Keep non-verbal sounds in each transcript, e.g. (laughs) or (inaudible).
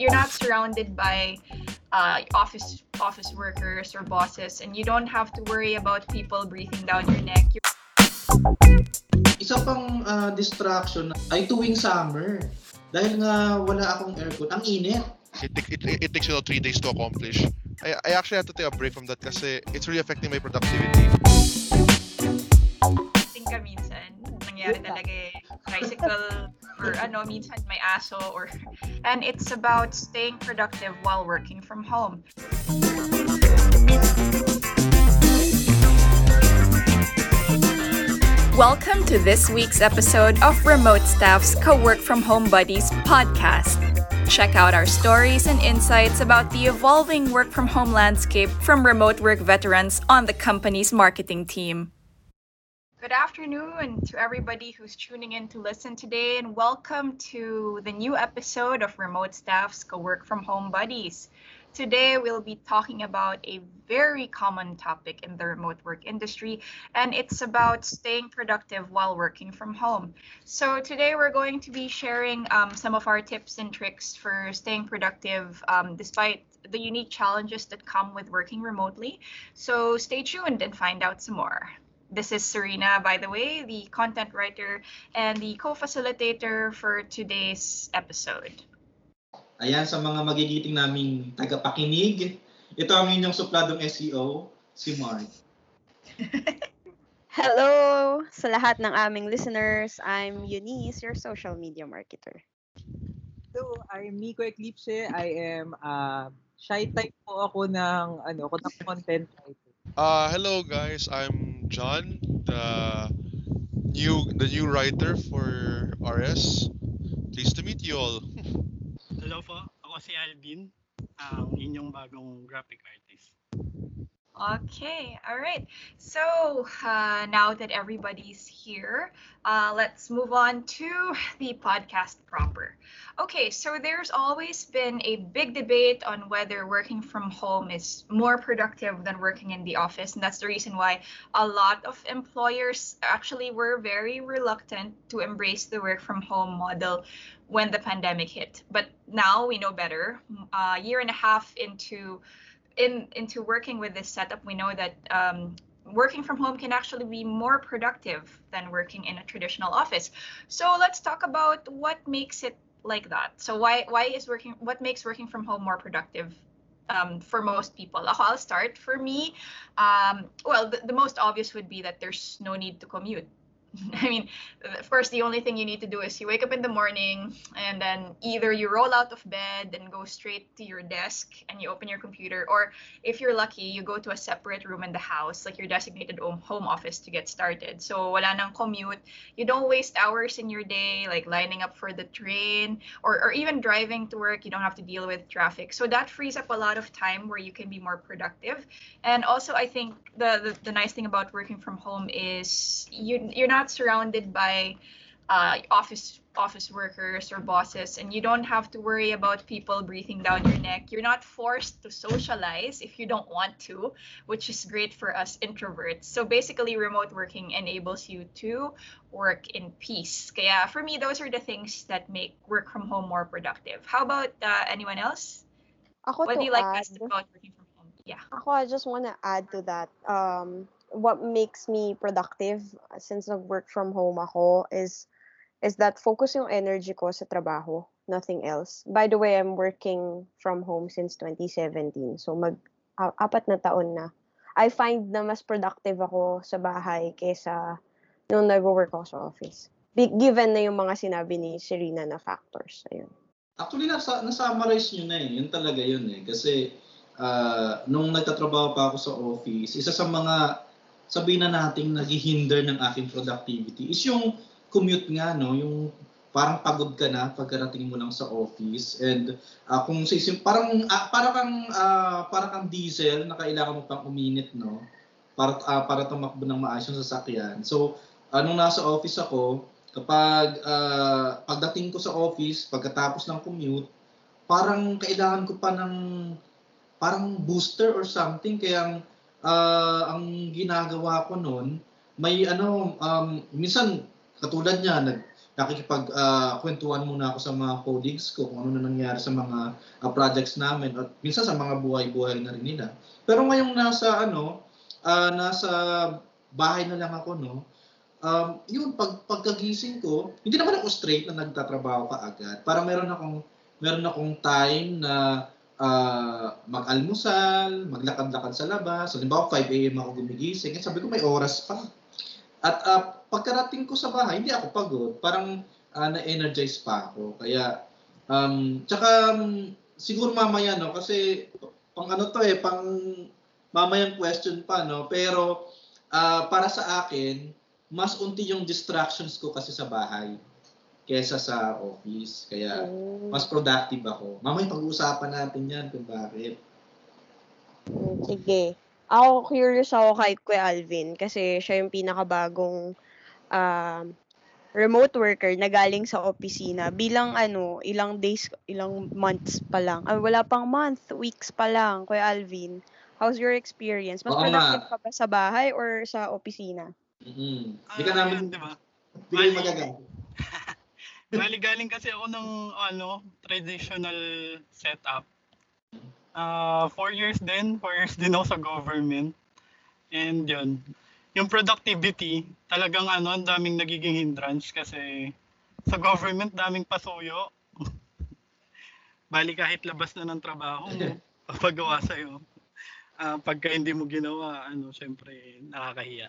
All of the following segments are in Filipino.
You're not surrounded by uh, office office workers or bosses, and you don't have to worry about people breathing down your neck. You're Isa pang ah, distraction ay tuwing summer. Dahil nga wala akong aircon, ang init. It, take- it, it takes you know three days to accomplish. I, I actually had to take a break from that kasi it's really affecting my productivity. think ka minsan, nangyari talaga eh, tricycle or ano, minsan may aso or and it's about staying productive while working from home. Welcome to this week's episode of Remote Staff's Co-Work From Home Buddies podcast. Check out our stories and insights about the evolving work from home landscape from remote work veterans on the company's marketing team. Good afternoon to everybody who's tuning in to listen today, and welcome to the new episode of Remote Staff's Go Work From Home Buddies. Today, we'll be talking about a very common topic in the remote work industry, and it's about staying productive while working from home. So, today, we're going to be sharing um, some of our tips and tricks for staying productive um, despite the unique challenges that come with working remotely. So, stay tuned and find out some more. This is Serena, by the way, the content writer and the co facilitator for today's episode. Ayan, sa mga magigiting naming tagapakinig, ito ang inyong supladong SEO, si Mark. (laughs) Hello sa lahat ng aming listeners. I'm Eunice, your social media marketer. Hello, I'm Miko Eclipse. I am uh, shy type po ako ng ano, ko ng content writer. Uh, hello guys, I'm John, the new the new writer for RS. Pleased to meet you all. Hello po, ako si Alvin, ang inyong bagong graphic artist. Okay, all right. So uh, now that everybody's here, uh, let's move on to the podcast proper. Okay, so there's always been a big debate on whether working from home is more productive than working in the office. And that's the reason why a lot of employers actually were very reluctant to embrace the work from home model when the pandemic hit. But now we know better. A year and a half into in into working with this setup, we know that um, working from home can actually be more productive than working in a traditional office. So let's talk about what makes it like that. So why why is working what makes working from home more productive um, for most people? I'll start. For me, um, well, the, the most obvious would be that there's no need to commute. (laughs) I mean, of course, the only thing you need to do is you wake up in the morning and then either you roll out of bed and go straight to your desk and you open your computer, or if you're lucky, you go to a separate room in the house, like your designated home home office to get started. So wala nang commute. You don't waste hours in your day, like lining up for the train or, or even driving to work. You don't have to deal with traffic. So that frees up a lot of time where you can be more productive. And also, I think the, the, the nice thing about working from home is you, you're not surrounded by uh, office office workers or bosses and you don't have to worry about people breathing down your neck. You're not forced to socialize if you don't want to which is great for us introverts. So basically remote working enables you to work in peace. Kaya for me those are the things that make work from home more productive. How about uh, anyone else? Ako what do you like add, best about working from home? Yeah. Ako I just want to add to that. Um, what makes me productive uh, since nag-work from home ako is is that focus yung energy ko sa trabaho, nothing else. By the way, I'm working from home since 2017. So mag a- apat na taon na. I find na mas productive ako sa bahay kaysa nung nag-work ako sa office. Given na yung mga sinabi ni Serena na factors. Ayun. Actually, nasa, na-summarize nyo na eh. Yun talaga yun eh. Kasi ah, nung nagtatrabaho pa ako sa office, isa sa mga sabihin na nating naghihinder ng aking productivity is yung commute nga, no? Yung parang pagod ka na pagkarating mo lang sa office and ah, kung sa isim, parang ah, para kang ah, para kang diesel na kailangan mo pang uminit no para ah, para tumakbo ng maayos yung sasakyan. So, anong nasa office ako, kapag ah, pagdating ko sa office, pagkatapos ng commute, parang kailangan ko pa ng parang booster or something kaya ah, ang ginagawa ko noon may ano um, minsan katulad niya nag nakikipag ah, kwentuhan muna ako sa mga colleagues ko kung ano na nangyari sa mga ah, projects namin at minsan sa mga buhay-buhay na rin nila. Pero ngayong nasa ano, ah, nasa bahay na lang ako no. Um, yun pag pagkagising ko, hindi naman ako straight na nagtatrabaho ka agad. Parang meron akong meron akong time na ah, mag-almusal, maglakad-lakad sa labas. Halimbawa 5 AM ako gumigising, eh, sabi ko may oras pa. At ah, pagkarating ko sa bahay, hindi ako pagod. Parang ah, na-energize pa ako. Kaya, um, tsaka um, siguro mamaya, no, kasi pang ano to eh, pang mamayang question pa, no? Pero ah, para sa akin, mas unti yung distractions ko kasi sa bahay kesa sa office. Kaya, Mm, mas productive ako. Mamaya pag-uusapan natin yan kung bakit. mm, sige. Ako curious ako kay Kuya Alvin kasi siya yung pinakabagong um, remote worker na galing sa opisina. Bilang ano, ilang days, ilang months pa lang. Ah, wala pang month, weeks pa lang, Kuya Alvin. How's your experience? Mas Oo productive ka ba sa bahay or sa opisina? Mm-hmm. Ah, Hindi ka namin, yun, di ba? hindi Bali- magagamit. Bali galing kasi ako ng ano, traditional setup. Ah, four years din, four years din ako sa government. And yun, yung productivity, talagang ano, ang daming nagiging hindrance kasi sa government daming pasuyo. Bali kahit labas na ng trabaho mo, (laughs) papagawa sa'yo. Ah, pagka hindi mo ginawa, ano, syempre nakakahiya.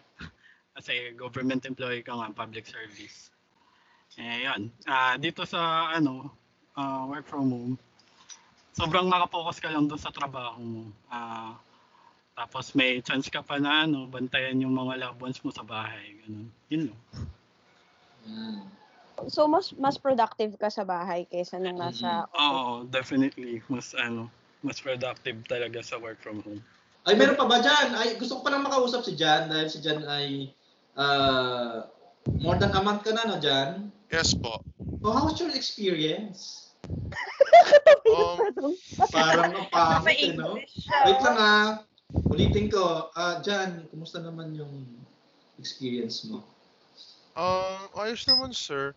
Kasi government employee ka nga, public service. Eh, yan. Ah, dito sa ano, ah, work from home, sobrang nakapokus ka lang doon sa trabaho mo. Ah, tapos may chance ka pa na ano, bantayan yung mga loved ones mo sa bahay. Ganun. Yun lang. Mm. So, mas mas productive ka sa bahay kaysa nung nasa office. Oo, definitely. Mas ano, mas productive talaga sa work from home. Ay, meron pa ba dyan? Ay, gusto ko palang makausap si Jan dahil si Jan ay uh, more than a month ka na, no, Jan? Yes po. Oh, was your experience? Um, Parang napangit, eh, no? Pa-English Wait lang ah. Ulitin ko. Ah, Jan, kumusta naman yung experience mo? um, ayos naman, sir.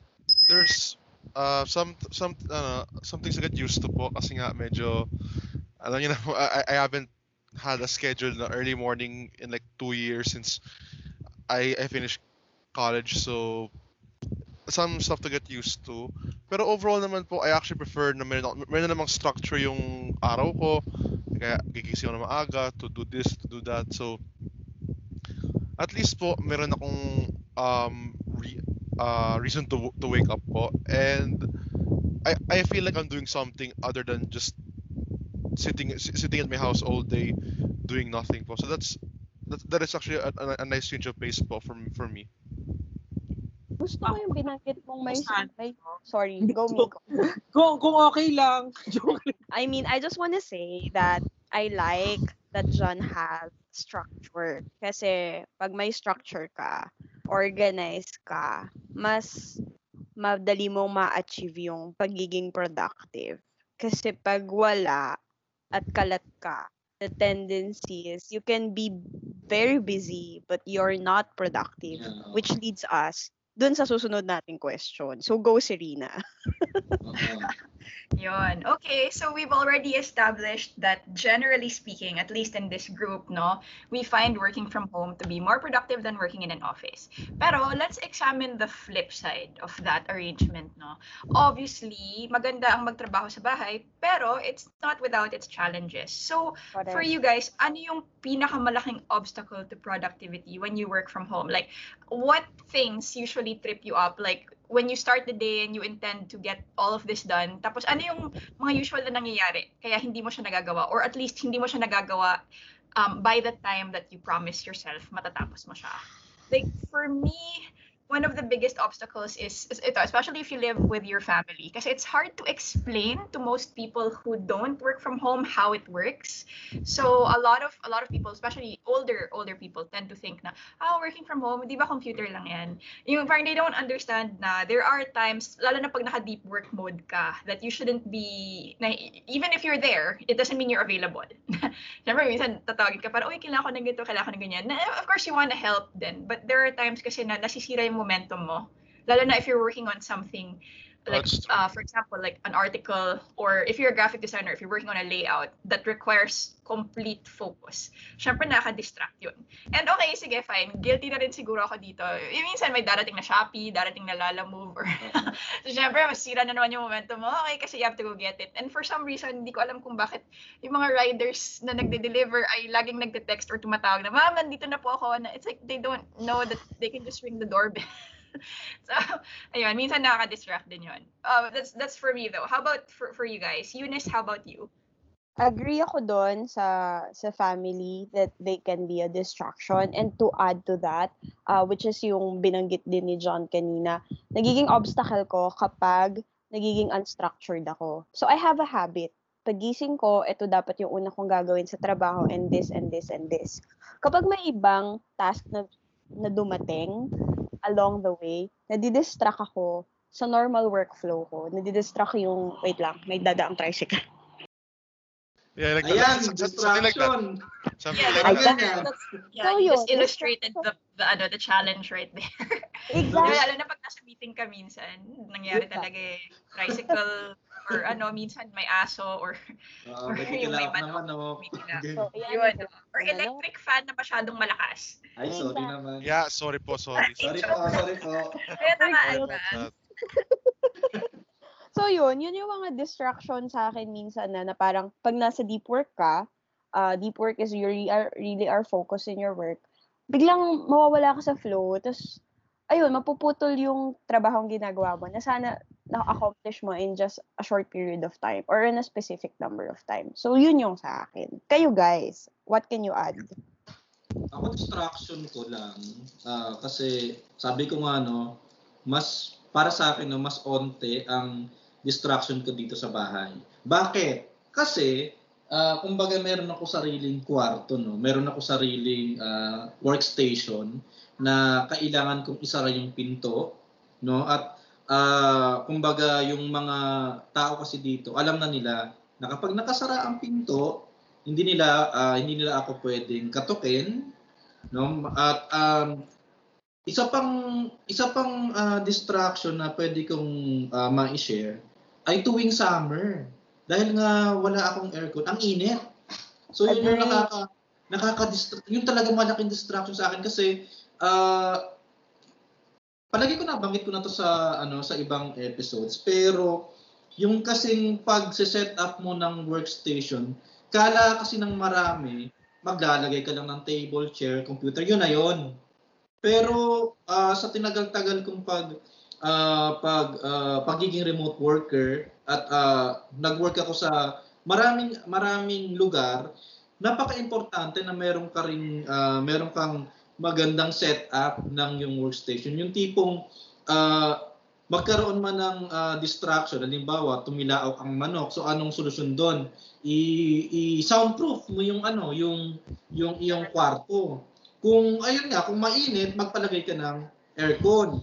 There's uh, some some uh, some things to get used to po kasi nga medyo alam niyo na I, I haven't had a schedule na early morning in like two years since I I finished college so some stuff to get used to. Pero overall naman po, I actually prefer na meron, meron namang structure yung araw ko. Kaya gigising ako na maaga to do this, to do that. So, at least po, meron akong um, re, uh, reason to, to wake up po. And I, I feel like I'm doing something other than just sitting sitting at my house all day doing nothing po. So that's that, that is actually a, a, a nice change of pace po for, for me. Gusto ko yung binanggit mong may, may sorry, go Miko. (laughs) Kung, kung okay (laughs) lang. I mean, I just want to say that I like that John has structure. Kasi pag may structure ka, organized ka, mas madali mong ma-achieve yung pagiging productive. Kasi pag wala at kalat ka, the tendency is you can be very busy but you're not productive. Yeah. Which leads us dun sa susunod nating question. So go Serena. Oo. Yun. Okay, so we've already established that generally speaking, at least in this group, no, we find working from home to be more productive than working in an office. Pero let's examine the flip side of that arrangement, no. Obviously, maganda ang magtrabaho sa bahay, pero it's not without its challenges. So, for you guys, ano yung pinakamalaking obstacle to productivity when you work from home? Like, what things usually trip you up? Like, when you start the day and you intend to get all of this done, tapos ano yung mga usual na nangyayari? Kaya hindi mo siya nagagawa, or at least hindi mo siya nagagawa um, by the time that you promise yourself, matatapos mo siya. Like, for me, one of the biggest obstacles is, is ito, especially if you live with your family. Because it's hard to explain to most people who don't work from home how it works. So a lot of a lot of people, especially older older people, tend to think na, ah, working from home, di ba computer lang yan? Yung parang they don't understand na there are times, lalo na pag naka-deep work mode ka, that you shouldn't be, na, even if you're there, it doesn't mean you're available. (laughs) Siyempre, minsan tatawagin ka para, uy, kailangan ko ng ganito, kailangan ko ng ganyan. Na, of course, you want to help din. But there are times kasi na nasisira yung momentum mo. Lalo na if you're working on something like uh, for example like an article or if you're a graphic designer if you're working on a layout that requires complete focus syempre nakaka-distract yun. And okay sige fine. Guilty na rin siguro ako dito. Yung minsan may darating na Shopee darating na Lala Move or (laughs) so syempre masira na naman yung momentum mo. Okay kasi you have to go get it. And for some reason hindi ko alam kung bakit yung mga riders na nagde-deliver ay laging nagte-text or tumatawag na ma'am nandito na po ako. Na it's like they don't know that they can just ring the doorbell (laughs) (laughs) so, ayun, minsan nakaka-distract din yun. Uh, that's, that's for me though. How about for, for you guys? Eunice, how about you? agree ako doon sa sa family that they can be a distraction and to add to that uh, which is yung binanggit din ni John kanina nagiging obstacle ko kapag nagiging unstructured ako so I have a habit pagising ko ito dapat yung una kong gagawin sa trabaho and this and this and this kapag may ibang task na na dumating along the way nadidistract ako sa normal workflow ko. Nadidistract yung wait lang may dadaang tricycle Yeah, like Ayan, some- something like that. distraction. Something Yeah, like Ayan that. yan. Yeah, So you just illustrated the, the, ano, the challenge right there. Exactly. (laughs) Lalo na pag nasa meeting ka minsan, nangyari Diba? talaga eh. Tricycle, or ano, minsan may aso, or Oo, Or may yung may manok, naman, oh. may. Okay. So, ayan, yun. diba? Or electric fan na masyadong malakas. Ay, sorry naman. Yeah, sorry po, sorry. Sorry po, sorry po. Kaya tamaan (laughs) Sorry ka. about that. So yun, yun yung mga distraction sa akin minsan na, na parang pag nasa deep work ka, uh, deep work is you really are, really are focused in your work, biglang mawawala ka sa flow, tapos ayun, mapuputol yung trabahong ginagawa mo na sana na-accomplish mo in just a short period of time or in a specific number of time. So yun yung sa akin. Kayo guys, what can you add? Ako distraction ko lang ah, kasi sabi ko nga no, mas para sa akin no, mas onte ang distraction ko dito sa bahay. Bakit? Kasi ah, kumbaga meron ako sariling kwarto no, meron ako sariling ah, workstation na kailangan kong isara yung pinto no at ah, kumbaga yung mga tao kasi dito alam na nila na kapag nakasara ang pinto hindi nila ah, hindi nila ako pwedeng katukin no at um, isa pang isa pang ah, distraction na pwede kong ah, ma-share ay tuwing summer. Dahil nga wala akong aircon. Ang init. So yun yung nakaka nakaka yun talaga malaking distraction sa akin kasi ah palagi ko nabanggit ko na to sa ano sa ibang episodes. Pero yung kasing pag set up mo ng workstation kala kasi ng marami maglalagay ka lang ng table, chair, computer, yun na yun. Pero ah, sa tinagal-tagal kong pag ah, pag ah, pagiging remote worker at ah, nag-work ako sa maraming maraming lugar, napaka-importante na meron ka ring ah, meron kang magandang setup ng yung workstation. Yung tipong ah, magkaroon man ng ah, distraction, halimbawa tumilao ang manok, so anong solusyon doon? I, i-soundproof mo yung ano, yung yung iyong kwarto. Kung ayun nga, kung mainit, magpalagay ka ng aircon.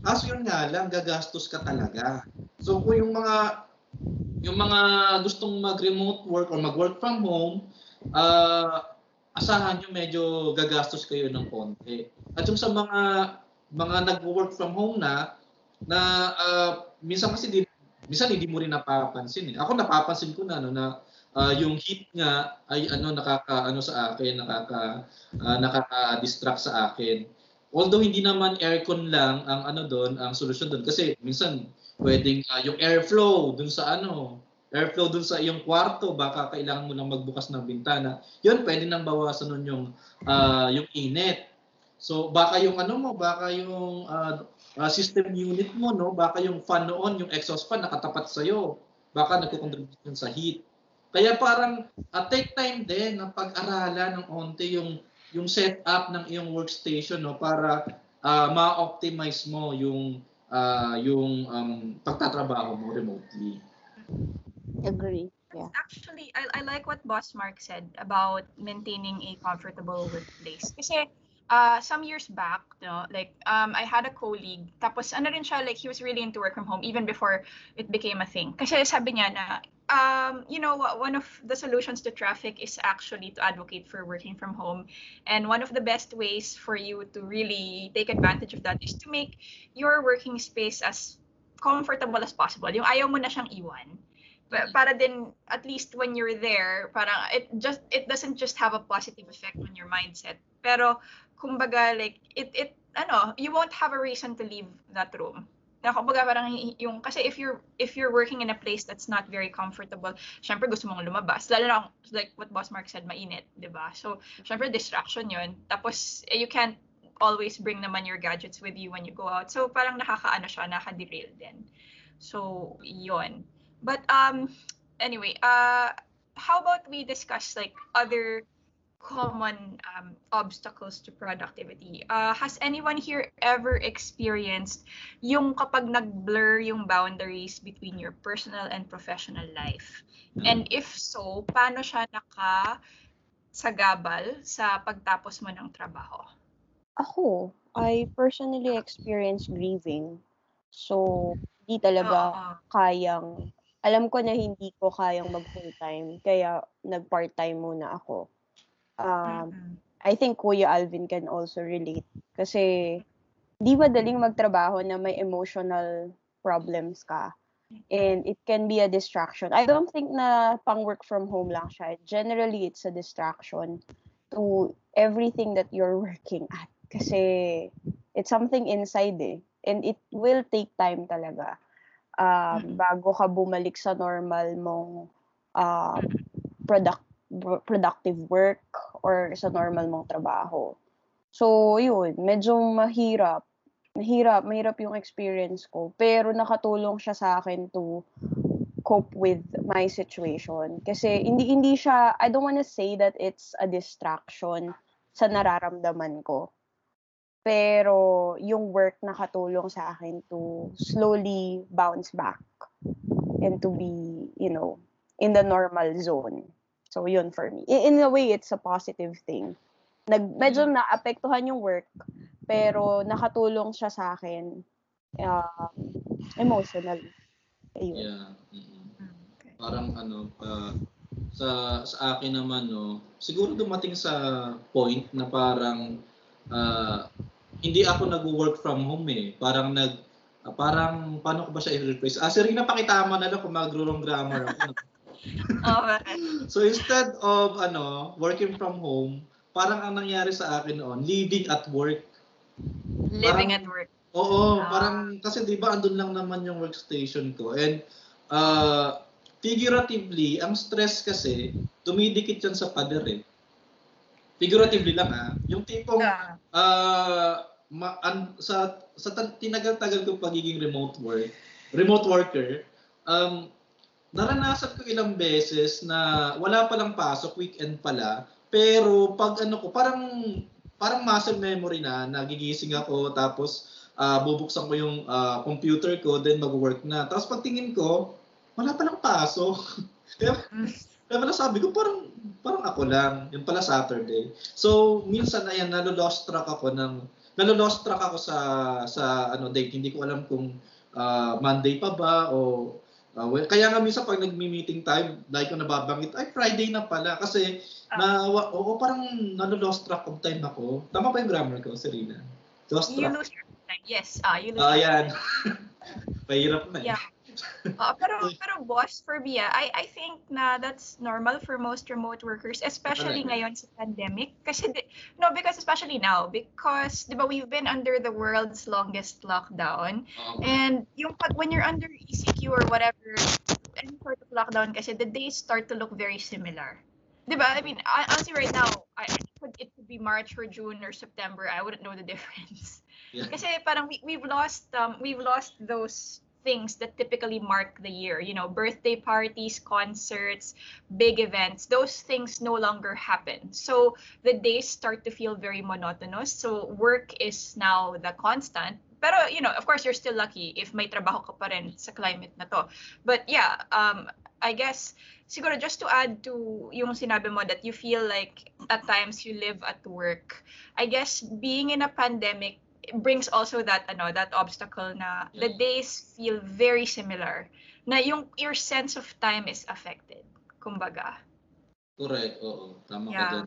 Kaso yun nga lang, gagastos ka talaga. So kung yung mga yung mga gustong mag-remote work or mag-work from home, ah asahan nyo medyo gagastos kayo ng konti. At yung sa mga mga nag-work from home na, na ah, minsan kasi di, minsan hindi mo rin napapansin eh. Ako napapansin ko na ano na ah, yung heat nga ay ano nakaka ano sa akin, nakaka ah, nakaka-distract sa akin. Although hindi naman aircon lang ang ano doon, ang solusyon doon kasi minsan pwedeng ah, yung airflow dun sa ano, airflow dun sa iyong kwarto, baka kailangan mo lang magbukas ng bintana. Yun, pwede nang bawasan nun yung ah, yung init. So baka yung ano mo, baka yung ah, system unit mo, no, baka yung fan noon, yung exhaust fan nakatapat sa iyo. Baka nagko-contribute sa heat. Kaya parang ah, take time din na pag-aralan ng onte yung yung setup ng iyong workstation no para ah, ma-optimize mo yung ah, yung um, pagtatrabaho mo remotely. Agree. Yeah. Actually, I, I like what Boss Mark said about maintaining a comfortable workplace. Kasi uh, some years back, no, like um, I had a colleague, tapos ano rin siya, like he was really into work from home even before it became a thing. Kasi sabi niya na um, you know, one of the solutions to traffic is actually to advocate for working from home. And one of the best ways for you to really take advantage of that is to make your working space as comfortable as possible. Yung ayaw mo na siyang iwan. Pa- Para din, at least when you're there, parang it just it doesn't just have a positive effect on your mindset. Pero kumbaga like it it ano, you won't have a reason to leave that room. Na kumbaga parang yung kasi if you're if you're working in a place that's not very comfortable, syempre gusto mong lumabas. Lalo na like what Boss Mark said, mainit, 'di ba? So, syempre distraction 'yun. Tapos eh, you can't always bring naman your gadgets with you when you go out. So, parang nakakaano siya, nakaka-derail din. So, 'yun. But um anyway, uh how about we discuss like other common um, obstacles to productivity. Uh, has anyone here ever experienced yung kapag nag-blur yung boundaries between your personal and professional life? And if so, paano siya naka sagabal sa pagtapos mo ng trabaho? Ako, I personally experienced grieving. So, di talaga Oo. kayang, alam ko na hindi ko kayang mag full time, kaya nag part time muna ako. Um, Mm-mm. I think Kuya Alvin can also relate. Kasi, di madaling magtrabaho na may emotional problems ka. And it can be a distraction. I don't think na pang work from home lang siya. Generally, it's a distraction to everything that you're (laughs) working at. Kasi, it's something inside eh. And it will take time talaga. Um, bago ka bumalik sa normal mong um, product pro- productive work or sa normal mong trabaho. So, yun, medyo mahirap. Mahirap, mahirap yung experience ko. Pero nakatulong siya sa akin to cope with my situation. Kasi hindi hindi siya, I don't wanna say that it's a distraction sa nararamdaman ko. Pero yung work nakatulong sa akin to slowly bounce back and to be, you know, in the normal zone. So, yun for me. In, in a way, it's a positive thing. Nag, medyo naapektuhan yung work, pero nakatulong siya sa akin um, emotionally. Ayun. Yeah. mm-mm. Mm, okay. Parang ano, ah, sa sa akin naman no, siguro dumating sa point na parang ah, hindi ako nag-work from home eh. Parang nag ah, parang paano ko ba siya i-rephrase? Ah, si Rina pakitama na lang kung mag-wrong grammar ako. Bakit? so instead of ano, working from home, parang ang nangyari sa akin noon, living at work. Living Parang- at work. Oo, Ah. parang kasi 'di ba andun lang naman yung workstation ko. And uh, figuratively, ang stress kasi dumidikit yan sa pader eh. Figuratively lang ah. Yung tipong Ah. ah, ma- an- sa sa ta- tinagal-tagal ko pagiging remote work, remote worker, um naranasan ko ilang beses na wala palang pasok, weekend pala, pero pag ano ko, parang parang muscle memory na, nagigising ako, tapos ah, bubuksan ko yung ah, computer ko, then mag-work na. Tapos pagtingin ko, wala palang pasok. (laughs) kaya, kaya pala sabi ko, parang, parang ako lang. Yung pala Saturday. So, minsan, ayan, nalo-lost track ako ng, nalo-lost track ako sa, sa ano, date. Hindi ko alam kung ah, Monday pa ba o Ah, well, kaya nga minsan pag nagmi-meeting tayo, dahil ko nababanggit, ay Friday na pala kasi na wa- oo parang nalo-lost track of time ako. Tama ba yung grammar ko, Serena? Lost You track. lose your time. Yes, ah, you lose Ah, your yan. time. (laughs) Pahirap na eh. Yeah. Ah, pero (laughs) pero boss for me ah, I I think na that's normal for most remote workers especially Talaga? ngayon sa pandemic kasi no because especially now because 'di ba we've been under the world's longest lockdown Oo. and yung pag when you're under ECQ or whatever any sort of lockdown kasi the days start to look very similar. 'Di ba? I mean, honestly right now, I, I could, it could be March or June or September. I wouldn't know the (laughs) difference. Yeah. Kasi parang we, we've lost um we've lost those things that typically mark the year. You know, birthday parties, concerts, big events. Those things no longer happen. So the days start to feel very monotonous. So work is now the constant. Pero you know, of course you're still lucky if may trabaho ka pa rin sa climate na to. But yeah, um I guess siguro just to add to yung sinabi mo that you feel like at times you live at work. I guess being in a pandemic brings also that ano that obstacle na the Yes. days feel very similar na yung your sense of time is affected. Kumbaga. Correct, oo. Tama ka Yeah. dyan.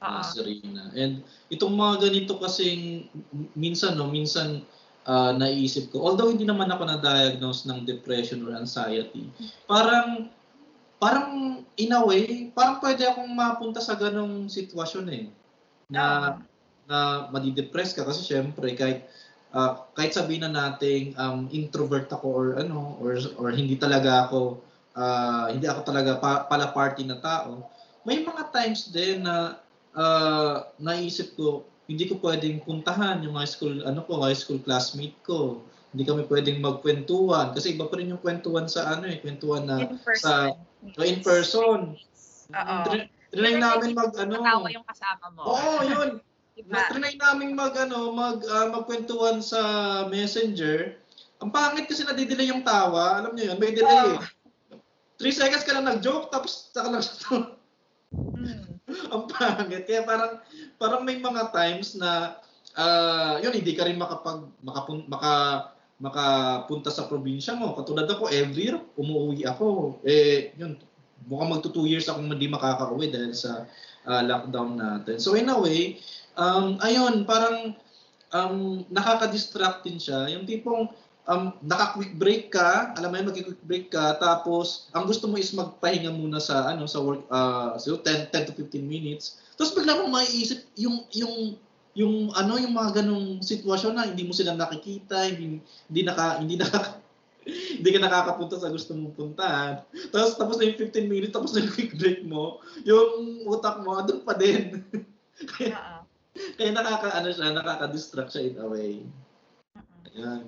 Oo. uh, Serena. And itong mga ganito kasing minsan no, minsan ah, naiisip ko, although hindi naman ako na-diagnose ng depression or anxiety, parang parang in a way, parang pwede akong mapunta sa ganong sitwasyon eh. Na Oo. Na madidepress ka kasi syempre kahit ah, kahit sabihin na nating um, introvert ako or ano or or hindi talaga ako ah, hindi ako talaga pa, pala party na tao may mga times din na ah, naisip ko hindi ko pwedeng puntahan yung high school ano ko high school classmate ko hindi kami pwedeng magkwentuhan kasi iba pa rin yung kwentuhan sa ano eh kwentuhan na In person. sa so in person Oo. Trin- trinay namin mag ano Matawa yung kasama mo. Oo, yun. Diba? Na-try namin mag ano, mag ah, magkwentuhan sa Messenger. Ang pangit kasi nadidelay yung tawa. Alam niyo yun, may delay. eh. Three seconds ka lang nag-joke tapos saka lang siya Mm. (laughs) ang pangit. Kaya parang parang may mga times na ah, yun hindi ka rin makapag makapun, maka makapunta sa probinsya mo. Katulad ako, every year umuwi ako. Eh, yun, mukhang magto two years akong hindi makaka-uwi dahil sa ah, lockdown natin. So in a way, um, ayun, parang um, nakaka-distract din siya. Yung tipong um, naka-quick break ka, alam mo yun, mag-quick break ka, tapos ang gusto mo is magpahinga muna sa ano sa work, uh, so 10, 10 to 15 minutes. Tapos bigla mo maiisip yung yung yung ano yung mga ganong sitwasyon na hindi mo sila nakikita, hindi hindi naka hindi naka (laughs) hindi ka nakakapunta sa gusto mong puntahan. Tapos tapos na yung 15 minutes, tapos na yung quick break mo, yung utak mo andun pa din. (laughs) kaya, Oo. (laughs) kaya nakaka ano siya, nakaka-distract siya in a way. Ayan.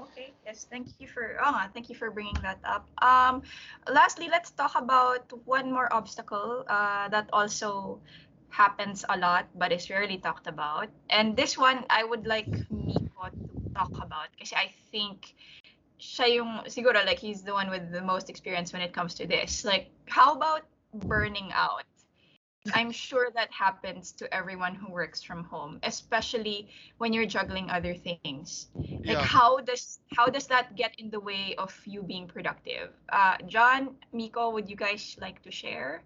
Okay. Yes. Thank you for. Oh, thank you for bringing that up. Um, lastly, let's talk about one more obstacle uh, that also happens a lot but is rarely talked about. And this one, I would like Miko to talk about kasi I think siya yung siguro like he's the one with the most experience when it comes to this. Like, how about burning out? I'm sure that happens to everyone who works from home, especially when you're juggling other things. Like Yeah. how does how does that get in the way of you being productive? Uh, John, Miko, would you guys like to share?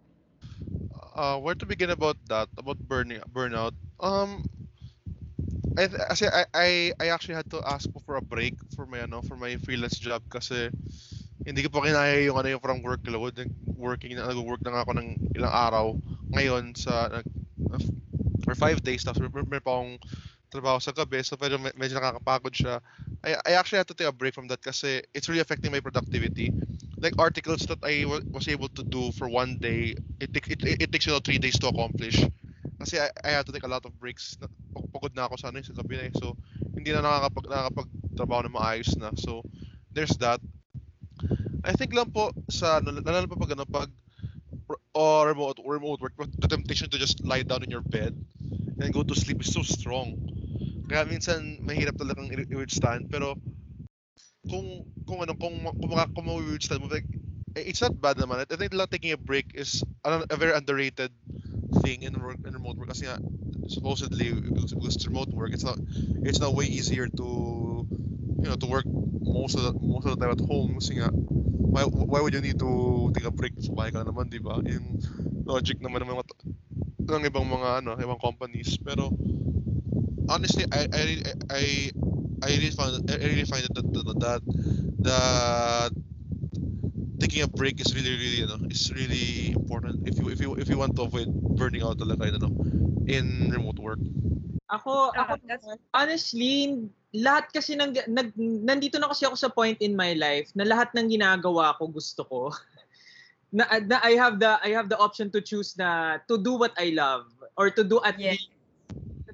uh, where to begin about that about burning burnout um I, I, I I actually had to ask for a break for my ano for my freelance job kasi hindi ko pa kinaya yung ano yung from workload working na nag-work na ako ng ilang araw ngayon sa nag- for five days tapos meron pa akong trabaho sa gabi so medyo, medyo nakakapagod siya I, I actually had to take a break from that kasi it's really affecting my productivity like articles that I wa- was able to do for one day, it, it, it, it takes you know, three days to accomplish. Kasi I, I had to take a lot of breaks. Pagod na ako sa, ano, sa gabi na eh. So, hindi na nakakapag, nakakapagtrabaho na maayos na. So, there's that. I think lang po sa, ano, lalo pa pag, ano, pag or remote, remote work, the temptation to just lie down in your bed and go to sleep is so strong. Kaya minsan mahirap talagang i-withstand pero kung kung ano kung kung, kung ma-withstand mo like eh, it's not bad naman. I think lang taking a break is a, a very underrated thing in work in remote work kasi nga supposedly because remote work it's not it's not way easier to you know to work most of the most of the time at home kasi nga why why would you need to take a break? Sa bahay ka naman di ba? Yung logic naman ng mga ng ibang mga ano ibang companies. Pero honestly I I I I really find I really find that that that, that taking a break is really really you know is really important if you if you if you want to avoid burning out talaga you know in remote work. Ako, Ah, ako naman, honestly, lahat kasi nang, nag, nandito na kasi ako sa point in my life na lahat ng ginagawa ko gusto ko. (laughs) na, na I have the I have the option to choose na to do what I love or to do at Yes. least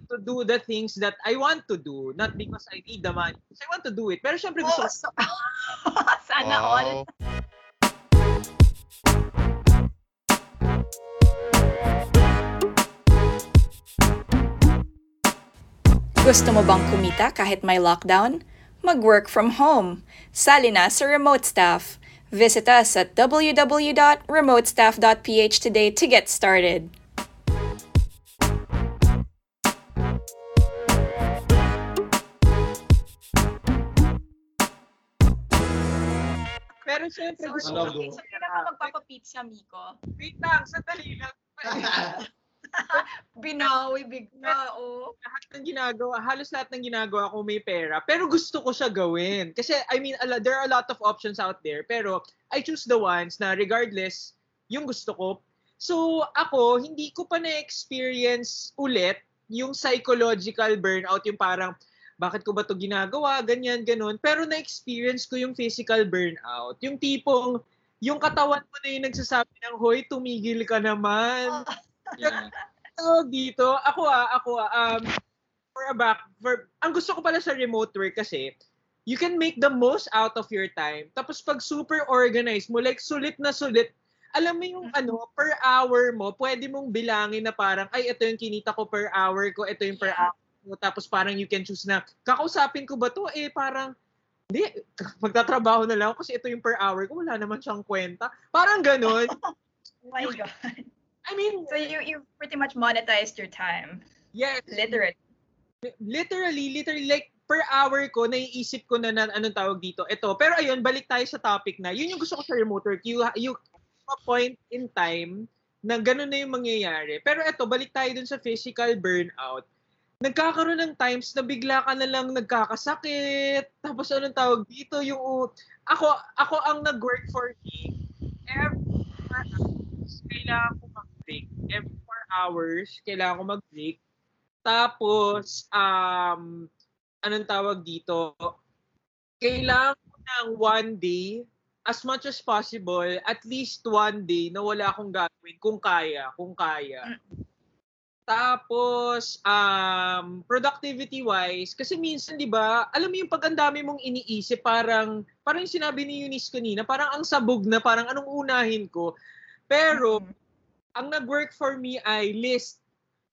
to do the things that I want to do, not because I need the money. Because I want to do it. Pero syempre gusto Oh, ko so- (laughs) Sana all. Gusto mo bang kumita kahit may lockdown? Mag-work from home. Sali na sa Remote Staff. Visit us at www.remotestaff.ph today to get started. Pero syempre, gusto ko Ano so hindi na ka magpapapizza, Miko. Wait lang, sandali lang. (laughs) (laughs) Binawi bigla, oh. lahat ng ginagawa, halos lahat ng ginagawa ko may pera. Pero gusto ko siya gawin. Kasi, I mean, lot- there are a lot of options out there. Pero, I choose the ones na regardless, yung gusto ko. So, ako, hindi ko pa na-experience ulit yung psychological burnout, yung parang, bakit ko ba to ginagawa, ganyan, ganun. Pero na-experience ko yung physical burnout. Yung tipong, yung katawan mo na yung nagsasabi ng, hoy, tumigil ka naman. Yeah. (laughs) tawag dito, ako ah, ako ah, um, for a back, for, ang gusto ko pala sa remote work kasi, you can make the most out of your time. Tapos pag super organized mo, like sulit na sulit, alam mo yung ano, per hour mo, pwede mong bilangin na parang, ay, ito yung kinita ko per hour ko, ito yung per hour ko. Tapos parang you can choose na, kakausapin ko ba to? Eh, parang, hindi, (laughs) magtatrabaho na lang kasi ito yung per hour ko, wala naman siyang kwenta. Parang ganun. (laughs) Oh my God. I mean, So you you pretty much monetized your time. yes, Literally. literally, literally, like, per hour ko, naiisip ko na, na anong tawag dito. Ito. Pero ayun, balik tayo sa topic na, yun yung gusto ko sa remote work. You, you a point in time na ganun na yung mangyayari. Pero ito, balik tayo dun sa physical burnout. Nagkakaroon ng times na bigla ka na lang nagkakasakit. Tapos anong tawag dito? Yung, ako, ako ang nag-work for me. Every kailangan ko mag-break. Every four hours, kailangan ko mag-break. Tapos, um, anong tawag dito? Kailangan ko ng one day, as much as possible, at least one day na wala akong gagawin kung kaya, kung kaya. Tapos, um, productivity-wise, kasi minsan, di ba, alam mo yung pag ang dami mong iniisip, parang, parang yung sinabi ni Eunice kanina, parang ang sabog na, parang anong unahin ko. Pero, Mhm. Ang nag-work for me ay list.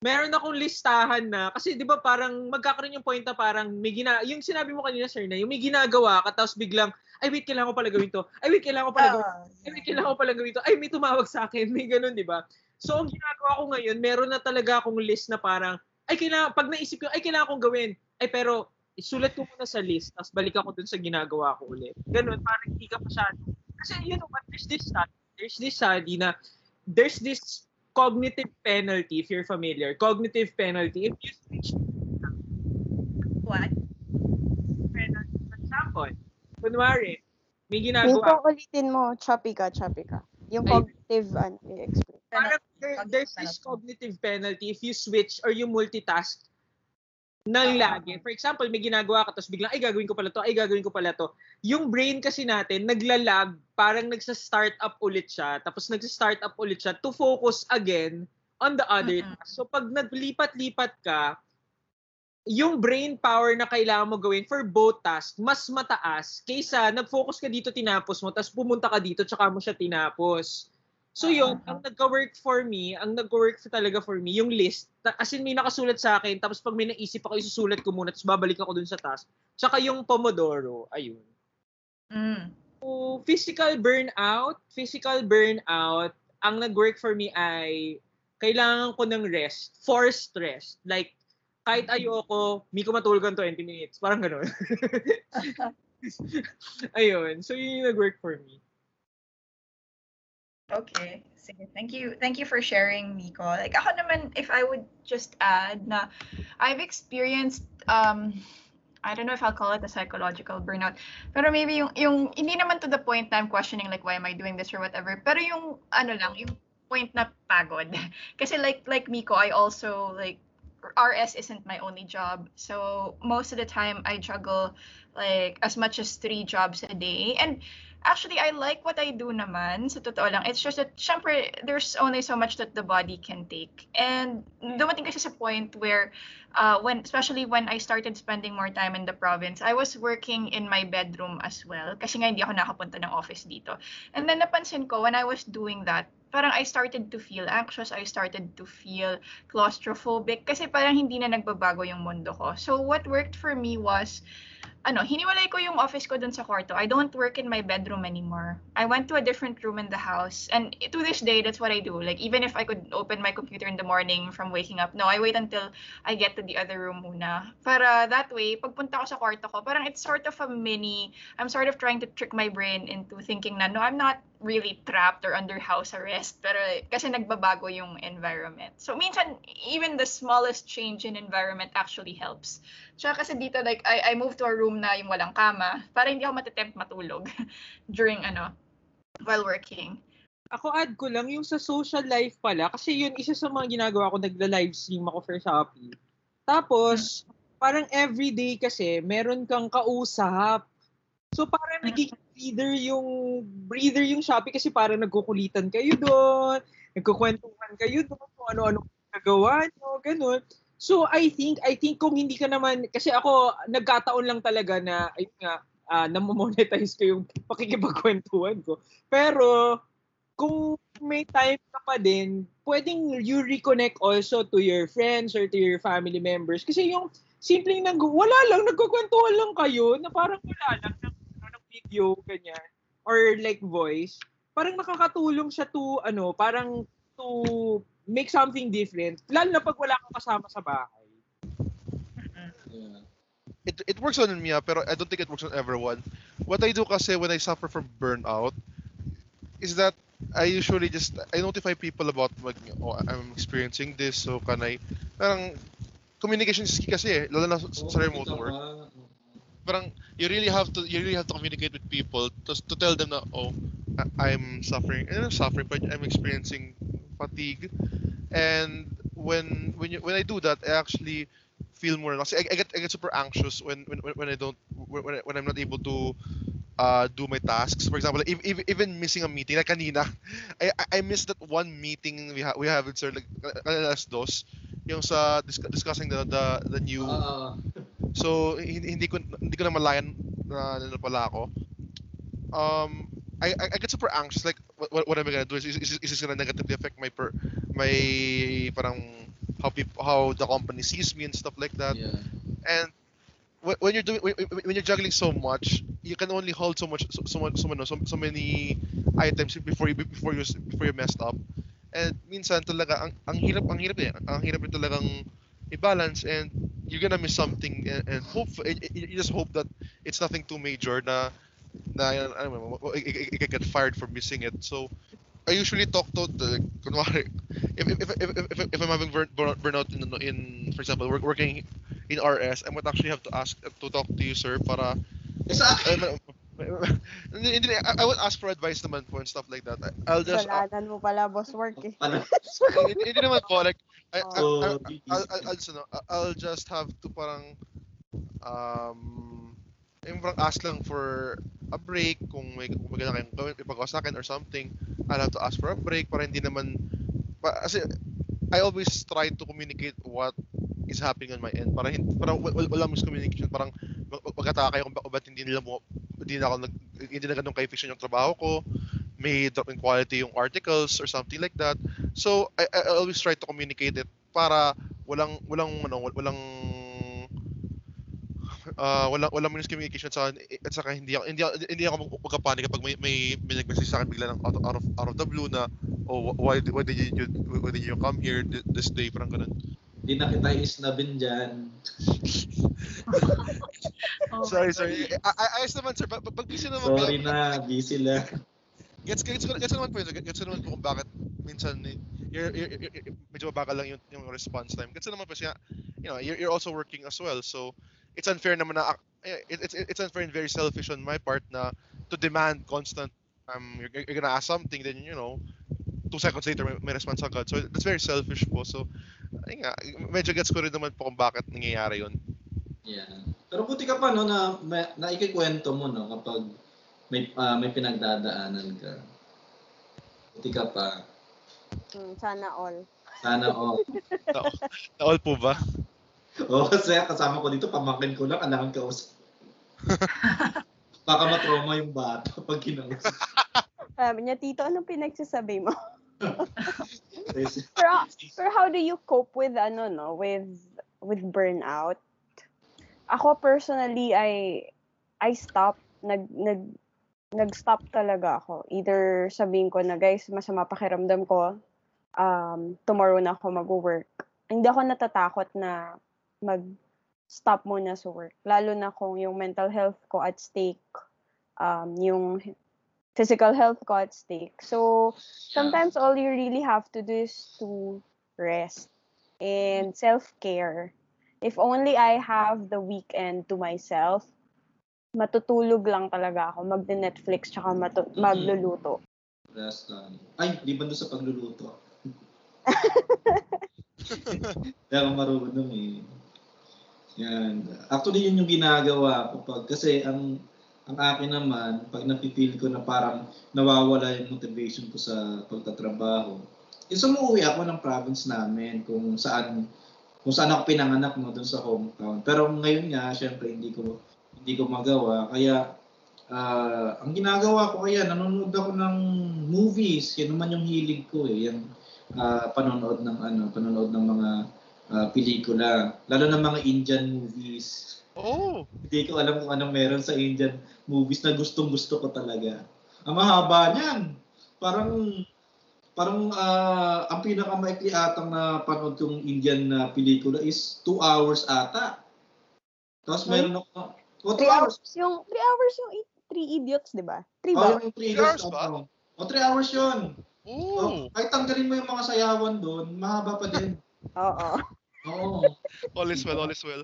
Meron akong listahan na, kasi di ba parang magkakaroon yung point na parang may gina, yung sinabi mo kanina sir na, yung may ginagawa ka, tapos biglang, ay wait, kailangan ko pala gawin to. Ay wait, kailangan ko pala gawin ay, may kailangan ko pala gawin to. Ay, may tumawag sa akin. (laughs) May ganun, di ba? So, ang ginagawa ko ngayon, meron na talaga akong list na parang, ay, kailangan, pag naisip ko, ay, kailangan kong gawin. Ay, pero, isulat ko muna sa list, tapos balik ako dun sa ginagawa ko ulit. Ganun, parang hindi ka masyado. Kasi, you know what, there's this study, there's this study na, there's this cognitive penalty, if you're familiar. Cognitive penalty. If you switch What? penalty, for example, kunwari, may ginagawa ulitin mo, choppy ka, choppy ka. Yung cognitive, ano, i-explain. Parang there, there's this cognitive penalty if you switch or you multitask ng lagi. For example, may ginagawa ka tapos biglang, ay gagawin ko pala to, ay gagawin ko pala to. Yung brain kasi natin, naglalag, parang nagsa-start up ulit siya, tapos nagsa-start up ulit siya to focus again on the other task. So pag naglipat-lipat ka, yung brain power na kailangan mo gawin for both tasks, mas mataas kaysa nag-focus ka dito, tinapos mo, tapos pumunta ka dito, tsaka mo siya tinapos. So yun, Ah. ang nag-work for me, ang nag-work talaga for me, yung list. As in, may nakasulat sa akin, tapos pag may naisip ako, isusulat ko muna, tapos babalik ako dun sa task. Tsaka yung Pomodoro, ayun. Mm. So, physical burnout, physical burnout, ang nag-work for me ay kailangan ko ng rest, forced rest. Like, kahit ayoko, Miko matulog ng 20 minutes. Parang gano'n. (laughs) (laughs) Ayun. So, yun yung nag-work for me. Okay. Thank you. Thank you for sharing, Miko. Like ako naman, if I would just add na I've experienced um I don't know if I'll call it a psychological burnout. Pero maybe yung yung hindi naman to the point na I'm questioning like why am I doing this or whatever. Pero yung ano lang, yung point na pagod. (laughs) Kasi like like Miko, I also like RS isn't my only job. So most of the time I juggle like as much as three jobs a day. And actually I like what I do naman sa totoo lang. It's just that syempre there's only so much that the body can take. And dumating kasi sa point where uh, when especially when I started spending more time in the province, I was working in my bedroom as well kasi nga hindi ako nakapunta ng office dito. And then napansin ko when I was doing that, parang I started to feel anxious, I started to feel claustrophobic kasi parang hindi na nagbabago yung mundo ko. So what worked for me was ano, hiniwalay ko yung office ko dun sa kwarto. I don't work in my bedroom anymore. I went to a different room in the house. And to this day, that's what I do. Like, even if I could open my computer in the morning from waking up, no, I wait until I get to the other room muna. Para that way, pagpunta ko sa kwarto ko, parang it's sort of a mini, I'm sort of trying to trick my brain into thinking na, no, I'm not really trapped or under house arrest. Pero kasi nagbabago yung environment. So, minsan, even the smallest change in environment actually helps. Tsaka kasi dito, like, I, I moved to a room na yung walang kama para hindi ako matitempt matulog (laughs) during, ano, while working. Ako add ko lang yung sa social life pala kasi yun isa sa mga ginagawa ko nagla-live stream ako for Shopee. Tapos parang everyday kasi meron kang kausap. So parang Mm. nagiging breather yung breather yung Shopee kasi parang nagkukulitan kayo doon, nagkukwentuhan kayo doon kung ano-ano nagawa nyo, ganun. So I think I think kung hindi ka naman kasi ako nagkataon lang talaga na ayun nga uh, namomonetize ko yung (laughs) pakikipagkwentuhan ko. Pero kung may time ka pa din, pwedeng you reconnect also to your friends or to your family members. Kasi yung simpleng nag wala lang, nagkukwentuhan lang kayo na parang wala lang ng, ano, ng video, ganyan. Or like voice. Parang nakakatulong siya to, ano, parang to make something different. Lalo na pag wala kang kasama sa bahay. Yeah. it it works on me, ah, pero I don't think it works on everyone. What I do kasi when I suffer from burnout is that I usually just I notify people about like oh I'm experiencing this so can I parang communication is key kasi eh lalo na sa, sa remote work. Parang you really have to you really have to communicate with people to to tell them na oh I'm suffering I'm suffering but I'm experiencing fatigue and when when you, when I do that I actually feel more kasi I, I get I get super anxious when when when I don't when, when I'm not able to uh, do my tasks. For example, if, if, even missing a meeting, like kanina, (laughs) I, I missed that one meeting we have we have with sir like alas dos, yung sa dis- discussing the the the new Ah, So hindi, hindi ko hindi ko na malayan na ano pala ako. Um I, I I get super anxious like what, what, am I gonna do? Is, is, is this gonna negatively affect my per my parang how people how the company sees me and stuff like that? yeah. And when, when you're doing when, when you're juggling so much, you can only hold so much so so much so, so, so many items before you before you before you messed up. And minsan talaga ang ang hirap ang hirap eh. Ang hirap rin talagang i-balance and you're gonna miss something and, and hope you just hope that it's nothing too major na na I don't know, I, I, I get fired for missing it. So I usually talk to the kunwari if if if if, if, if I'm having burn, burn, burnout in in for example work, working in RS, I might actually have to ask to talk to you sir para sa I, hindi, hindi, I, I would ask for advice naman po and stuff like that. I- I'll just Kasalanan mo pala, boss work eh. ano, hindi, hindi naman po like I, I, I, Oh, I'll. I'll, I'll, just, I'll just have to parang um yung parang ask lang for a break kung may kung maganda kayong ipagawa sa akin or something I'll have to ask for a break para hindi naman pa, kasi I always try to communicate what is happening on my end para hindi para wal- wal- walang miscommunication parang mag- mag- magkataka kayo kung ba- ba't hindi nila mo hindi na ako nag, hindi na ganun ka-efficient yung trabaho ko may drop in quality yung articles or something like that. So I, I always try to communicate it para walang walang ano wal- walang uh, walang walang miscommunication sa akin eh, at saka hindi ako hindi ako, hindi ako mag- magkapanik kapag may may, may nag-message sa akin bigla ng out, out of out of the blue na oh wh- why why did you why did you come here thi- this day parang ganun. Di na kita isnabin dyan. Oh (laughs) (laughs) sorry sorry. I, I, ayos naman sir. Pag, pag busy naman Sorry na, busy lang. gets gets gets naman po yun. Gets naman po kung bakit minsan eh, you're, you're, you're, you're- medyo mabagal lang yung, yung response time. Gets ko naman po siya, you know, you're, you're also working as well. So it's unfair naman na eh, it, it's it's unfair and very selfish on my part na to demand constant um you're, you're gonna ask something then you know two seconds later may, may response agad. So that's very selfish po. So ayun nga, medyo gets ko rin naman po kung bakit nangyayari yun. Yeah. Pero buti ka pa no na na, na ikikwento mo no kapag may ah, may pinagdadaanan ka. Buti ka pa. Hmm, sana all. Sana oh. (laughs) Na all po ba? Oo, kasi kasama ko dito, pamangkin ko lang, kailangan kausap. Baka matrauma yung bata pag kinausap. Sabi niya, Tito, anong pinagsasabi mo? Pero, pero how do you cope with, ano, no, with, with burnout? ako personally, I, I stop. Nag, nag, nag-stop talaga ako. Either sabihin ko na, guys, masama pakiramdam ko, um, tomorrow na ako mag-work. Hindi ako natatakot na mag-stop muna sa work. Lalo na kung yung mental health ko at stake, um, yung physical health ko at stake. So, sometimes all you really have to do is to rest and self-care. If only I have the weekend to myself, matutulog lang talaga ako, mag-Netflix, tsaka matu- Mhm. magluluto. Rest lang. Ay, di ba doon sa pagluluto? (laughs) Kaya ako marunong eh. Yan. Actually, yun yung ginagawa ko pag, kasi ang ang akin naman, pag napipil ko na parang nawawala yung motivation ko sa pagtatrabaho, is umuwi ako ng province namin kung saan kung saan ako pinanganak no doon sa hometown. Pero ngayon nga, syempre hindi ko hindi ko magawa. Kaya ah, ang ginagawa ko kaya nanonood ako ng movies. Yan naman yung hilig ko eh. Yung ah, panonood ng ano, panonood ng mga ah, pelikula, lalo na mga Indian movies. Oh! Hindi ko alam kung anong meron sa Indian movies na gustong gusto ko talaga. Ang mahaba niyan. Parang parang ah, ang pinakamaikli atang na panood kong Indian na pelikula is 2 hours ata. Tapos Ay? meron ako o 2 Three hours. hours yung, three hours yung i- three idiots, di ba? Three Oh, ba? yung 3 Three hours hours ba? O 3 hours yun. Oh! Oh, kahit tanggalin mo yung mga sayawan doon, mahaba pa din. (laughs) Oo. Oo. All is well, all is well.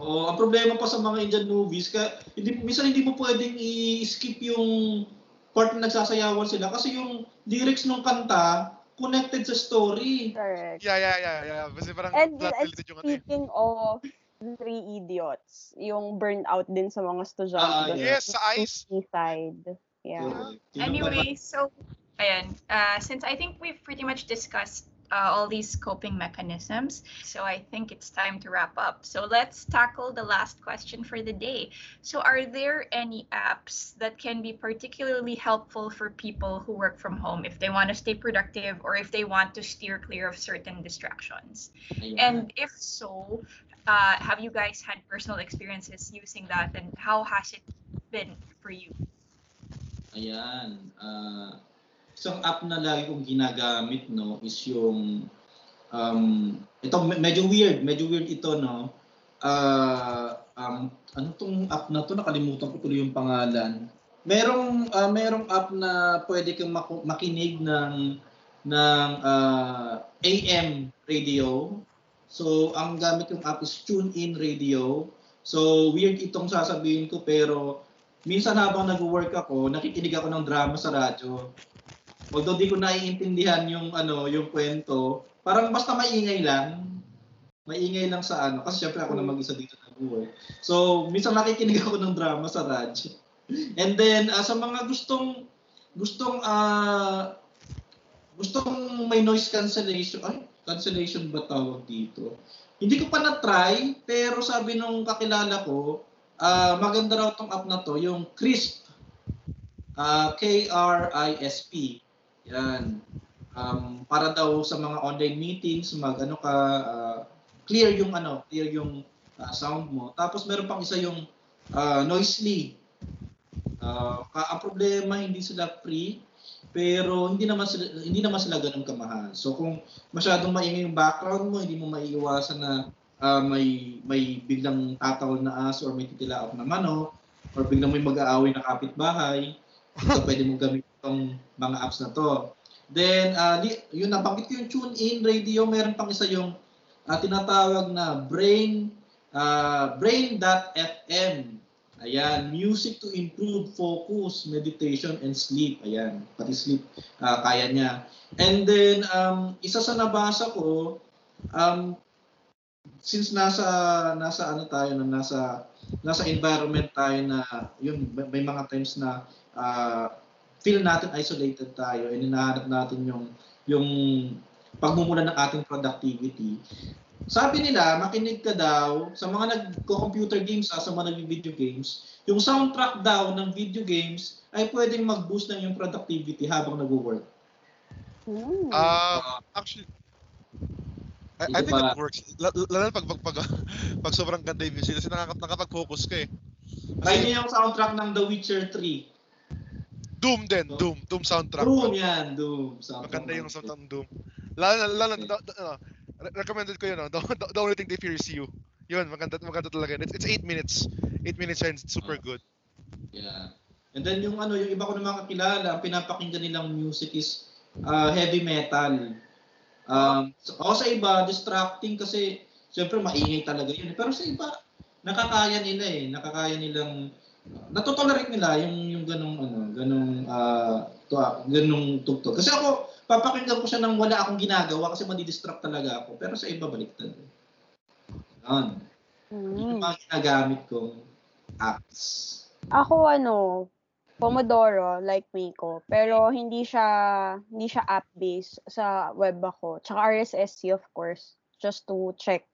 Oo, ang problema pa sa mga Indian movies, ka, hindi, minsan hindi mo pwedeng i-skip yung part na nagsasayawan sila kasi yung lyrics ng kanta connected sa story. Correct. Yeah, yeah, yeah, yeah. Kasi parang And, and ano eh. speaking of Three Idiots, yung burnout din sa mga estudyante. Doon yes, sa sa ice. side. Yeah. Anyway, so, ayan, uh, since I think we've pretty much discussed uh, all these coping mechanisms, so I think it's time to wrap up. So let's tackle the last question for the day. So, are there any apps that can be particularly helpful for people who work from home if they want to stay productive or if they want to steer clear of certain distractions? Ayan. And if so, uh, have you guys had personal experiences using that and how has it been for you? Ayan. ah, isang app na lagi kong ginagamit no is yung um ito me- medyo weird, medyo weird ito no. Ah um ano tong app na to nakalimutan ko tuloy yung pangalan. Merong ah, merong app na pwede kang maku- makinig ng ng ah, AM radio. So ang gamit yung app is TuneIn Radio. So weird itong sasabihin ko pero minsan habang nag-work ako, nakikinig ako ng drama sa radyo. Although di ko naiintindihan yung ano, yung kwento, parang basta maingay lang. Maingay lang sa ano, kasi syempre ako na mag-isa dito nag-work. So, minsan nakikinig ako ng drama sa radyo. And then ah, sa mga gustong gustong ah gustong may noise cancellation, ay, cancellation ba tawag dito? Hindi ko pa na-try, pero sabi nung kakilala ko, ah maganda raw tong app na to, yung Crisp. Ah, K-R-I-S-P. Yan. Um, para daw sa mga online meetings, mag ano ka, ah, clear yung ano, clear yung ah, sound mo. Tapos meron pang isa yung ah, Noisely. Ka- ang problema hindi sila free, pero hindi naman sila hindi naman sila ganun kamahal. So kung masyadong maingay yung background mo, hindi mo maiiwasan na ah, may may biglang tatawal na aso or may titilaok na manok or biglang may mag-aaway na kapitbahay. So pwede mo gamitin itong mga apps na to. Then, di, yun, nabanggit ko yung tune-in radio. Meron pang isa yung ah, tinatawag na brain, ah, brain.fm. Ayan, music to improve focus, meditation, and sleep. Ayan, pati sleep, ah, kaya niya. And then, um, isa sa nabasa ko, um, since nasa nasa ano tayo na nasa nasa environment tayo na yun may mga times na ah, feel natin isolated tayo and hinahanap natin yung yung pagmumula ng ating productivity. Sabi nila, makinig ka daw sa mga nagko-computer games, ah, sa mga nag-video games, yung soundtrack daw ng video games ay pwedeng mag-boost ng yung productivity habang nag-work. Ah, actually, I, I think it works. Lalo na pag, pag, pag, (laughs) pag sobrang ganda yung music kasi nakaka, nakapag-focus ka eh. Try niyo yung soundtrack ng The Witcher 3. Doom din, Doom, Doom soundtrack. Doom yan, Doom. Soundtrack Maganda yung ng- soundtrack ng Doom. Lalo, lalo, lalo Okay. da- da- ano, re- recommended ko yun, no? the, (laughs) the, the only thing they fear is you. Yun, maganda, maganda talaga. yun. It's, it's 8 minutes. 8 minutes and it's super Ah. good. Yeah. And then yung ano, yung iba ko namang kakilala, ang pinapakinggan nilang music is uh, heavy metal. Um, so, ako sa iba, distracting kasi syempre maingay talaga yun. Pero sa iba, nakakaya nila eh. Nakakaya nilang natotolerate nila yung yung ganong ano, ganong uh, to, ganong tugtog. Kasi ako papakinggan ko siya nang wala akong ginagawa kasi madidistract talaga ako. Pero sa iba baliktad. Yan. Yun yung Mm. mga ginagamit kong apps. Ako ano, Pomodoro like Miko, pero hindi siya hindi siya app-based sa web ako. Tsaka RSSC of course, just to check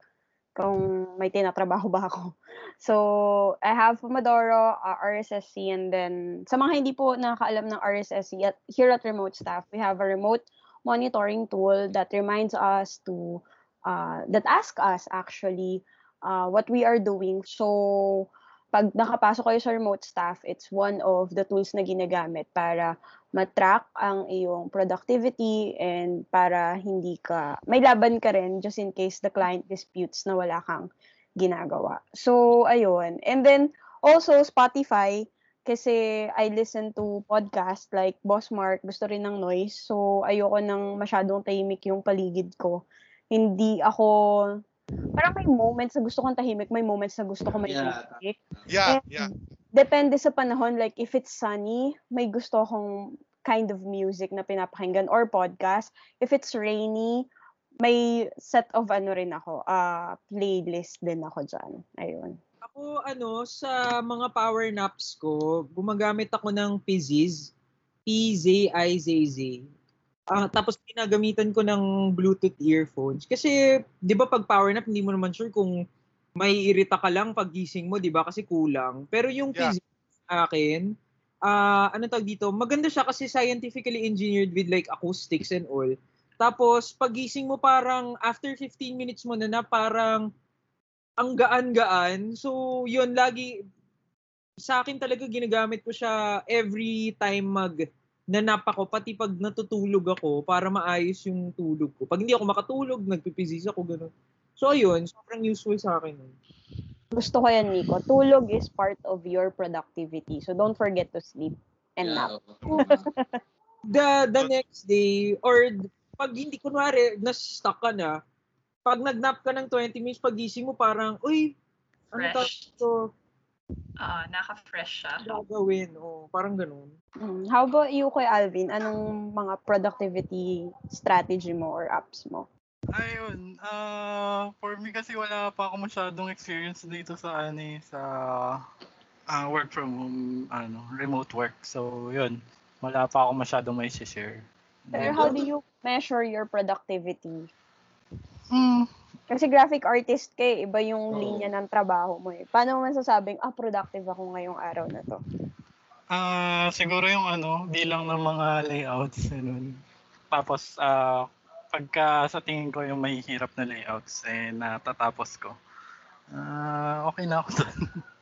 kung may tinatrabaho ba ako. (laughs) So, I have Pomodoro, uh, RSSC, and then sa mga hindi po nakakaalam ng RSSC, at, here at Remote Staff, we have a remote monitoring tool that reminds us to, uh, that ask us actually uh, what we are doing. So, pag nakapasok kayo sa remote staff, it's one of the tools na ginagamit para matrack ang iyong productivity and para hindi ka, may laban ka rin just in case the client disputes na wala kang ginagawa. So, ayun. And then, also Spotify, kasi I listen to podcast like Boss Mark, gusto rin ng noise. So, ayoko nang masyadong tahimik yung paligid ko. Hindi ako, parang may moments na gusto kong tahimik, may moments na gusto ko may Yeah. Yeah, And yeah. Depende sa panahon. Like, if it's sunny, may gusto akong kind of music na pinapakinggan or podcast. If it's rainy, may set of ano rin ako, uh, playlist din ako dyan. Ayun. Ako, ano, sa mga power naps ko, gumagamit ako ng Pizziz. P-Z-I-Z-Z. Ah, tapos pinagamitan ko ng Bluetooth earphones. Kasi, di ba pag power nap, hindi mo naman sure kung may irita ka lang pag gising mo, di ba? Kasi kulang. Pero yung Yeah. Pizziz sa akin, ah, ano tawag dito, maganda siya kasi scientifically engineered with like acoustics and all. Tapos, pagising mo parang after 15 minutes mo na na parang ang gaan-gaan. So, yun, lagi, sa akin talaga ginagamit ko siya every time mag nanap ako, pati pag natutulog ako para maayos yung tulog ko. Pag hindi ako makatulog, nagpipizis ako, gano'n. So, ayun, sobrang useful sa akin. Gusto ko yan, Nico. Tulog is part of your productivity. So, don't forget to sleep and nap. The, the next day, or pag hindi, kunwari, nas-stuck ka na, pag nag-nap ka ng 20 minutes, pag gising mo, parang, uy, ano Fresh. ito? Ah, naka-fresh siya. Gagawin. O, parang ganun. Mm. How about you, Kuya Alvin? Anong mga productivity strategy mo or apps mo? Ayun, ah for me kasi wala pa ako masyadong experience dito sa ano eh, sa ah, work from home, ano, remote work. So, yun. Wala pa ako masyadong may share. Pero how do you measure your productivity? Hmm, Kasi graphic artist ka eh, iba yung Oo. linya ng trabaho mo eh. Paano mo masasabing, ah, productive ako ngayong araw na to? Ah, siguro yung ano, bilang ng mga layouts ganun. Tapos ah pagka sa tingin ko yung may hirap na layouts eh natatapos ko. Ah, okay na ako doon. (laughs)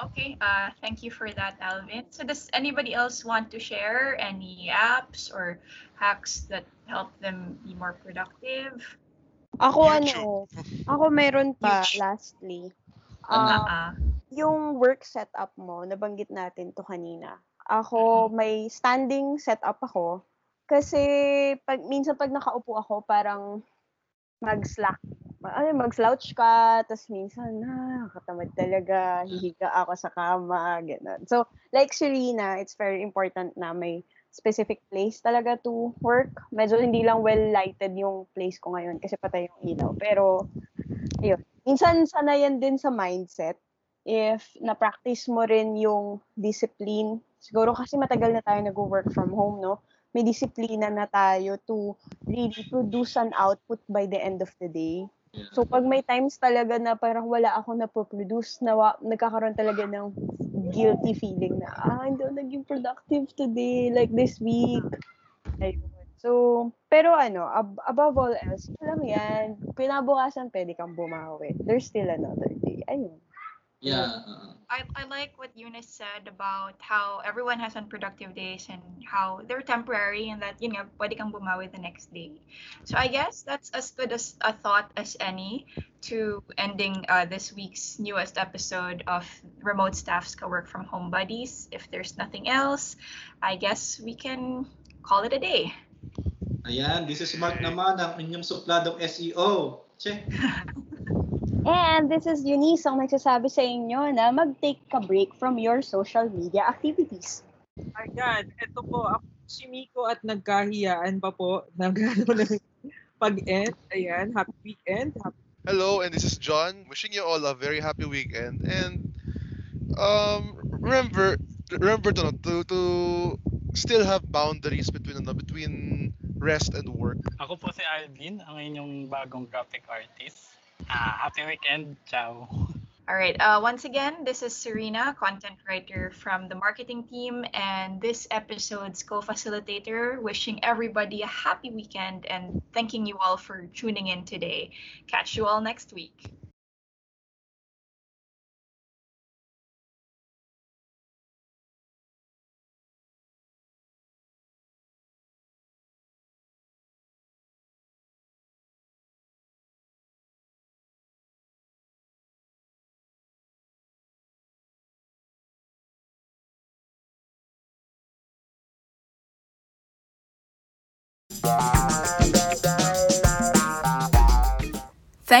Okay, uh, thank you for that, Alvin. So does anybody else want to share any apps or hacks that help them be more productive? Ako YouTube. ano, ako meron pa, YouTube. lastly. Ano? Ah, Uh, yung work setup mo, nabanggit natin to kanina. Ako, may standing setup ako. Kasi, pag, minsan pag nakaupo ako, parang mag-slack. Ano, mag-slouch ka, tapos minsan, na, katamad talaga, hihiga ako sa kama, gano'n. So, like Serena, it's very important na may specific place talaga to work. Medyo hindi lang well-lighted yung place ko ngayon kasi patay yung ilaw. Pero, ayun. Minsan, sanayan din sa mindset if na-practice mo rin yung discipline. Siguro kasi matagal na tayo nag-work from home, no? May disiplina na tayo to really produce an output by the end of the day. So pag may times talaga na parang wala ako na-produce, na nagkakaroon talaga ng guilty feeling na, ah, hindi ako naging productive today, like this week. Ayun. So, pero ano, ab- above all else, lang yan. Pinabukasan, pwede kang bumawi. There's still another day. Ayun. Yeah. uh, I, I like what Eunice said about how everyone has unproductive days and how they're temporary and that, you know, pwede kang bumawi the next day. So I guess that's as good as a thought as any to ending uh, this week's newest episode of Remote Staff's Co-Work From Home Buddies. If there's nothing else, I guess we can call it a day. ayan, this is Mark naman, ang inyong supladong SEO. Che. (laughs) And this is Eunice ang nagsasabi sa inyo na mag-take a break from your social media activities. Ayan, ito po, ako si Miko at nagkahiyaan pa po ng ng (laughs) pag-end. Ayan, happy weekend. Happy Hello, and this is John. Wishing you all a very happy weekend. And um, remember, remember to to to still have boundaries between ano, between rest and work. Ako po si Alvin, ang inyong bagong graphic artist. Ah, happy weekend. Ciao. All right. Uh, once again, this is Serena, content writer from the marketing team, and this episode's co-facilitator, wishing everybody a happy weekend and thanking you all for tuning in today. Catch you all next week.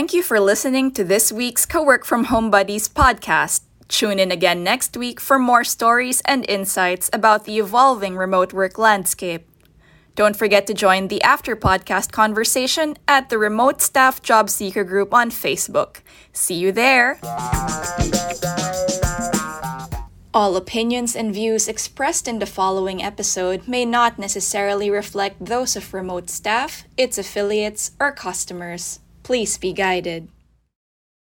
Thank you for listening to this week's Co-Work From Home Buddies podcast. Tune in again next week for more stories and insights about the evolving remote work landscape. Don't forget to join the after podcast conversation at the Remote Staff Job Seeker group on Facebook. See you there. All opinions and views expressed in the following episode may not necessarily reflect those of remote staff, its affiliates, or customers. Please be guided.